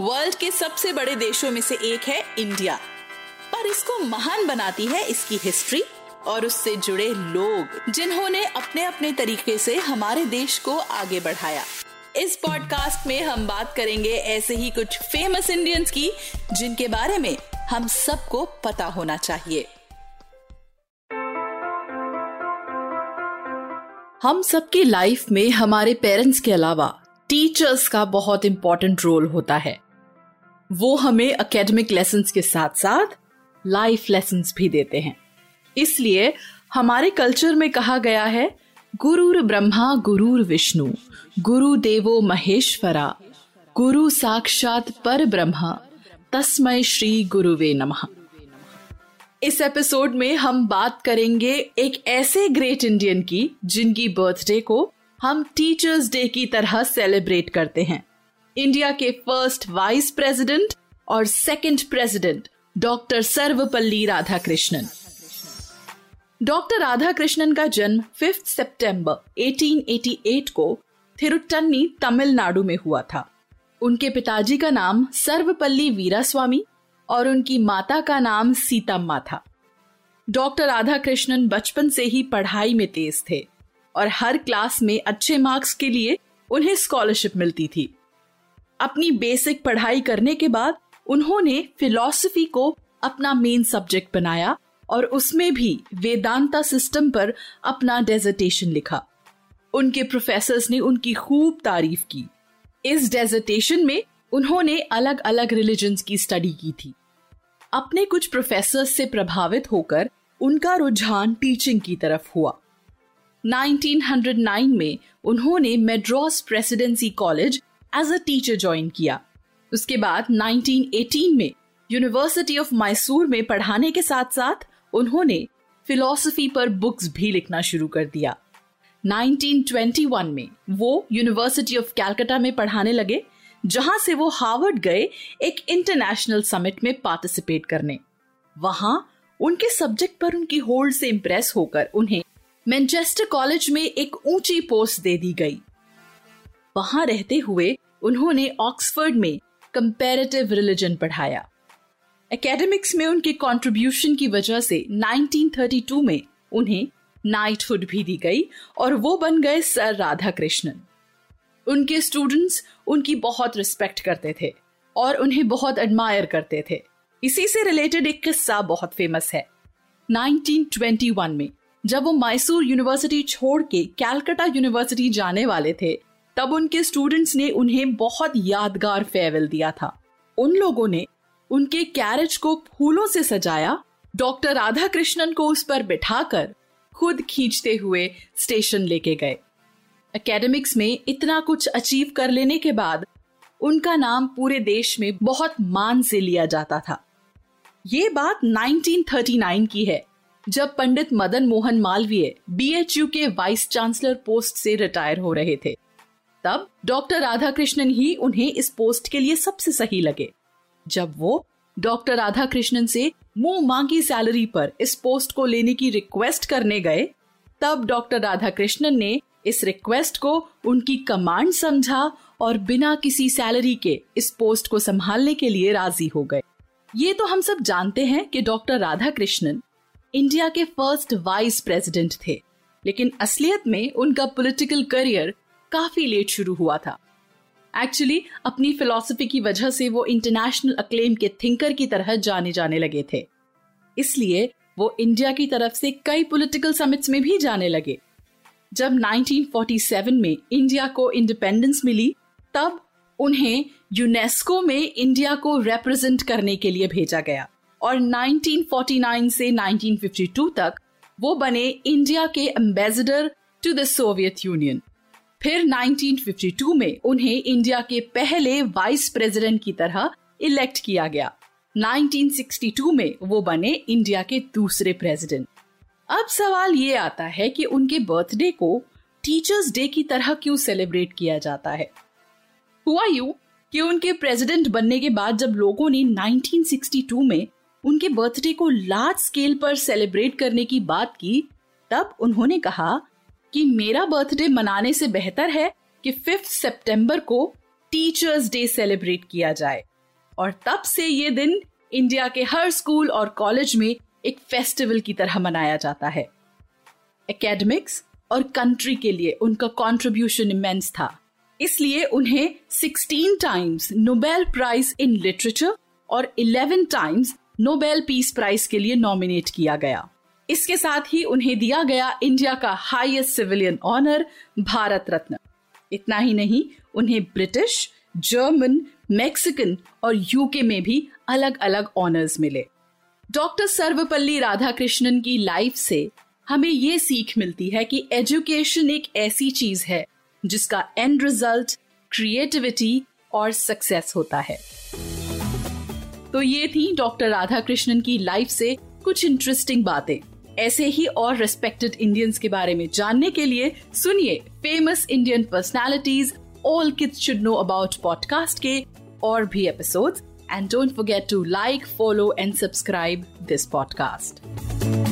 World के सबसे बड़े देशों में से एक है इंडिया। पर इसको महान बनाती है इसकी हिस्ट्री और उससे जुड़े लोग, जिन्होंने अपने अपने तरीके से हमारे देश को आगे बढ़ाया। इस पॉडकास्ट में हम बात करेंगे ऐसे ही कुछ फ़ेमस इंडियंस की, जिनके बारे में हम सबको पता होना चाहिए। हम सबकी लाइफ में हमारे पेरेंट्स के अलावा टीचर्स का बहुत इंपॉर्टेंट रोल होता है। वो हमें एकेडमिक लेसन के साथ साथ लाइफ लेसन भी देते हैं। इसलिए हमारे कल्चर में कहा गया है, गुरुर ब्रह्मा, गुरुर विष्णु, गुरु देवो महेश्वरा, गुरु साक्षात पर ब्रह्मा तस्मय श्री गुरुवे नमः। इस एपिसोड में हम बात करेंगे एक ऐसे ग्रेट इंडियन की, जिनकी बर्थडे को हम टीचर्स डे की तरह सेलिब्रेट करते हैं। इंडिया के फ़र्स्ट वाइस प्रेसिडेंट और second president doctor Sarvepalli Radhakrishnan doctor Radhakrishnan का जन्म 5 सितंबर 1888 को थिरुट्टन्नी तमिलनाडु में हुआ था। उनके पिताजी का नाम सर्वपल्ली वीरास्वामी और उनकी माता का नाम सीतम्मा था। डॉक्टर राधाकृष्णन बचपन से ही पढ़ाई में तेज थे और हर क्लास में अच्छे मार्क्स के लिए उन्हें स्कॉलरशिप मिलती थी। अपनी बेसिक पढ़ाई करने के बाद उन्होंने फिलॉसफी को अपना मेन सब्जेक्ट बनाया और उसमें भी वेदांता सिस्टम पर अपना डेजर्टेशन लिखा। उनके प्रोफेसर्स ने उनकी खूब तारीफ़ की। इस डेजर्टेशन में उन्होंने अलग अलग रिलीजन्स की स्टडी की थी। अपने कुछ प्रोफेसर्स से प्रभावित होकर उनका रुझान टीचिंग की तरफ़ हुआ। 1909 में उन्होंने Madras presidency college as a teacher join किया उसके बाद 1918 में यूनिवर्सिटी ऑफ़ मैसूर में पढ़ाने के साथ साथ उन्होंने फिलॉसफी पर बुक्स भी लिखना शुरू कर दिया। 1921 में वो यूनिवर्सिटी ऑफ़ कैलकाटा में पढ़ाने लगे, जहाँ से वो हार्वर्ड गए एक इंटरनेशनल समिट में पार्टिसिपेट करने। वहाँ उनके सब्जेक्ट पर उनकी होल्ड से इंप्रेस होकर उन्हें मैनचेस्टर कॉलेज में एक ऊँची पोस्ट दे दी गई। वहाँ रहते हुए उन्होंने ऑक्सफर्ड में कंपैरेटिव रिलीजन पढ़ाया। एकेडमिक्स में उनके कंट्रीब्यूशन की वजह से 1932 में उन्हें नाइटहुड भी दी गई और वो बन गए सर राधा कृष्णन उनके स्टूडेंट्स उनकी बहुत रिस्पेक्ट करते थे और उन्हें बहुत एडमायर करते थे। इसी से रिलेटेड एक किस्सा बहुत फ़ेमस है। 1921 में जब वो मैसूर यूनिवर्सिटी छोड़ के कैलकाटा यूनिवर्सिटी जाने वाले थे तब उनके स्टूडेंट्स ने उन्हें बहुत यादगार फेयरवेल दिया था। उन लोगों ने उनके कैरेज को फूलों से सजाया डॉक्टर राधा कृष्णन को उस पर बिठाकर खुद खींचते हुए स्टेशन लेके गए। एकेडमिक्स में इतना कुछ अचीव कर लेने के बाद उनका नाम पूरे देश में बहुत मान से लिया जाता था। ये बात 1939 की है, जब पंडित मदन मोहन मालवीय बीएचयू के वाइस चांसलर पोस्ट से रिटायर हो रहे थे। तब डॉक्टर राधाकृष्णन ही उन्हें इस पोस्ट के लिए सबसे सही लगे। जब वो डॉक्टर राधाकृष्णन से मुँह मांगी सैलरी पर इस पोस्ट को लेने की रिक्वेस्ट करने गए, तब डॉक्टर राधाकृष्णन ने इस रिक्वेस्ट को उनकी कमांड समझा और बिना किसी सैलरी के इस पोस्ट को संभालने के लिए राज़ी हो गए। ये तो हम सब जानते हैं कि डॉक्टर राधा कृष्णन इंडिया के फ़र्स्ट वाइस प्रेसिडेंट थे, लेकिन असलियत में उनका पॉलिटिकल करियर काफ़ी लेट शुरू हुआ था। एक्चुअली अपनी फिलॉसफी की वजह से वो इंटरनेशनल अक्लेम के थिंकर की तरह जाने जाने लगे थे। इसलिए वो इंडिया की तरफ़ से कई पॉलिटिकल समिट्स में भी जाने लगे। जब 1947 में इंडिया को इंडिपेंडेंस मिली, तब उन्हें यूनेस्को में इंडिया को रिप्रेजेंट करने के लिए भेजा गया। और 1949 से 1952 तक वो बने इंडिया के ambassador to the Soviet Union फिर 1952 में उन्हें इंडिया के पहले वाइस प्रेसिडेंट की तरह इलेक्ट किया गया। 1962 में वो बने इंडिया के दूसरे प्रेसिडेंट। अब सवाल ये आता है कि उनके बर्थडे को टीचर्स डे की तरह क्यों सेलिब्रेट किया जाता है? हुआ यू कि उनके प्रेसिडेंट बनने के बाद जब लोगों ने 1962 में उनके बर्थडे को लार्ज स्केल पर सेलिब्रेट करने की बात की, तब उन्होंने कहा कि मेरा बर्थडे मनाने से बेहतर है कि फिफ्थ सितंबर को टीचर्स डे सेलिब्रेट किया जाए। और तब से ये दिन इंडिया के हर स्कूल और कॉलेज में एक फेस्टिवल की तरह मनाया जाता है। एकेडमिक्स और कंट्री के लिए उनका कंट्रीब्यूशन इमेंस था। इसलिए उन्हें 16 times Nobel prize in literature और 11 टाइम्स नोबेल पीस प्राइज के लिए नॉमिनेट किया गया। इसके साथ ही उन्हें दिया गया इंडिया का highest civilian honour Bharat Ratna. इतना ही नहीं, उन्हें ब्रिटिश जर्मन मैक्सिकन और यूके में भी अलग अलग ऑनर्स मिले। डॉक्टर सर्वपल्ली राधाकृष्णन की लाइफ से हमें ये सीख मिलती है कि एजुकेशन एक ऐसी चीज़ है, जिसका एंड रिज़ल्ट क्रिएटिविटी और सक्सेस होता है। तो ये थी डॉक्टर राधाकृष्णन की लाइफ से कुछ इंटरेस्टिंग बातें। ऐसे ही और रेस्पेक्टेड इंडियंस के बारे में जानने के लिए सुनिए famous Indian personalities all kids should know about podcast के और भी episodes and don't forget to like follow and subscribe this podcast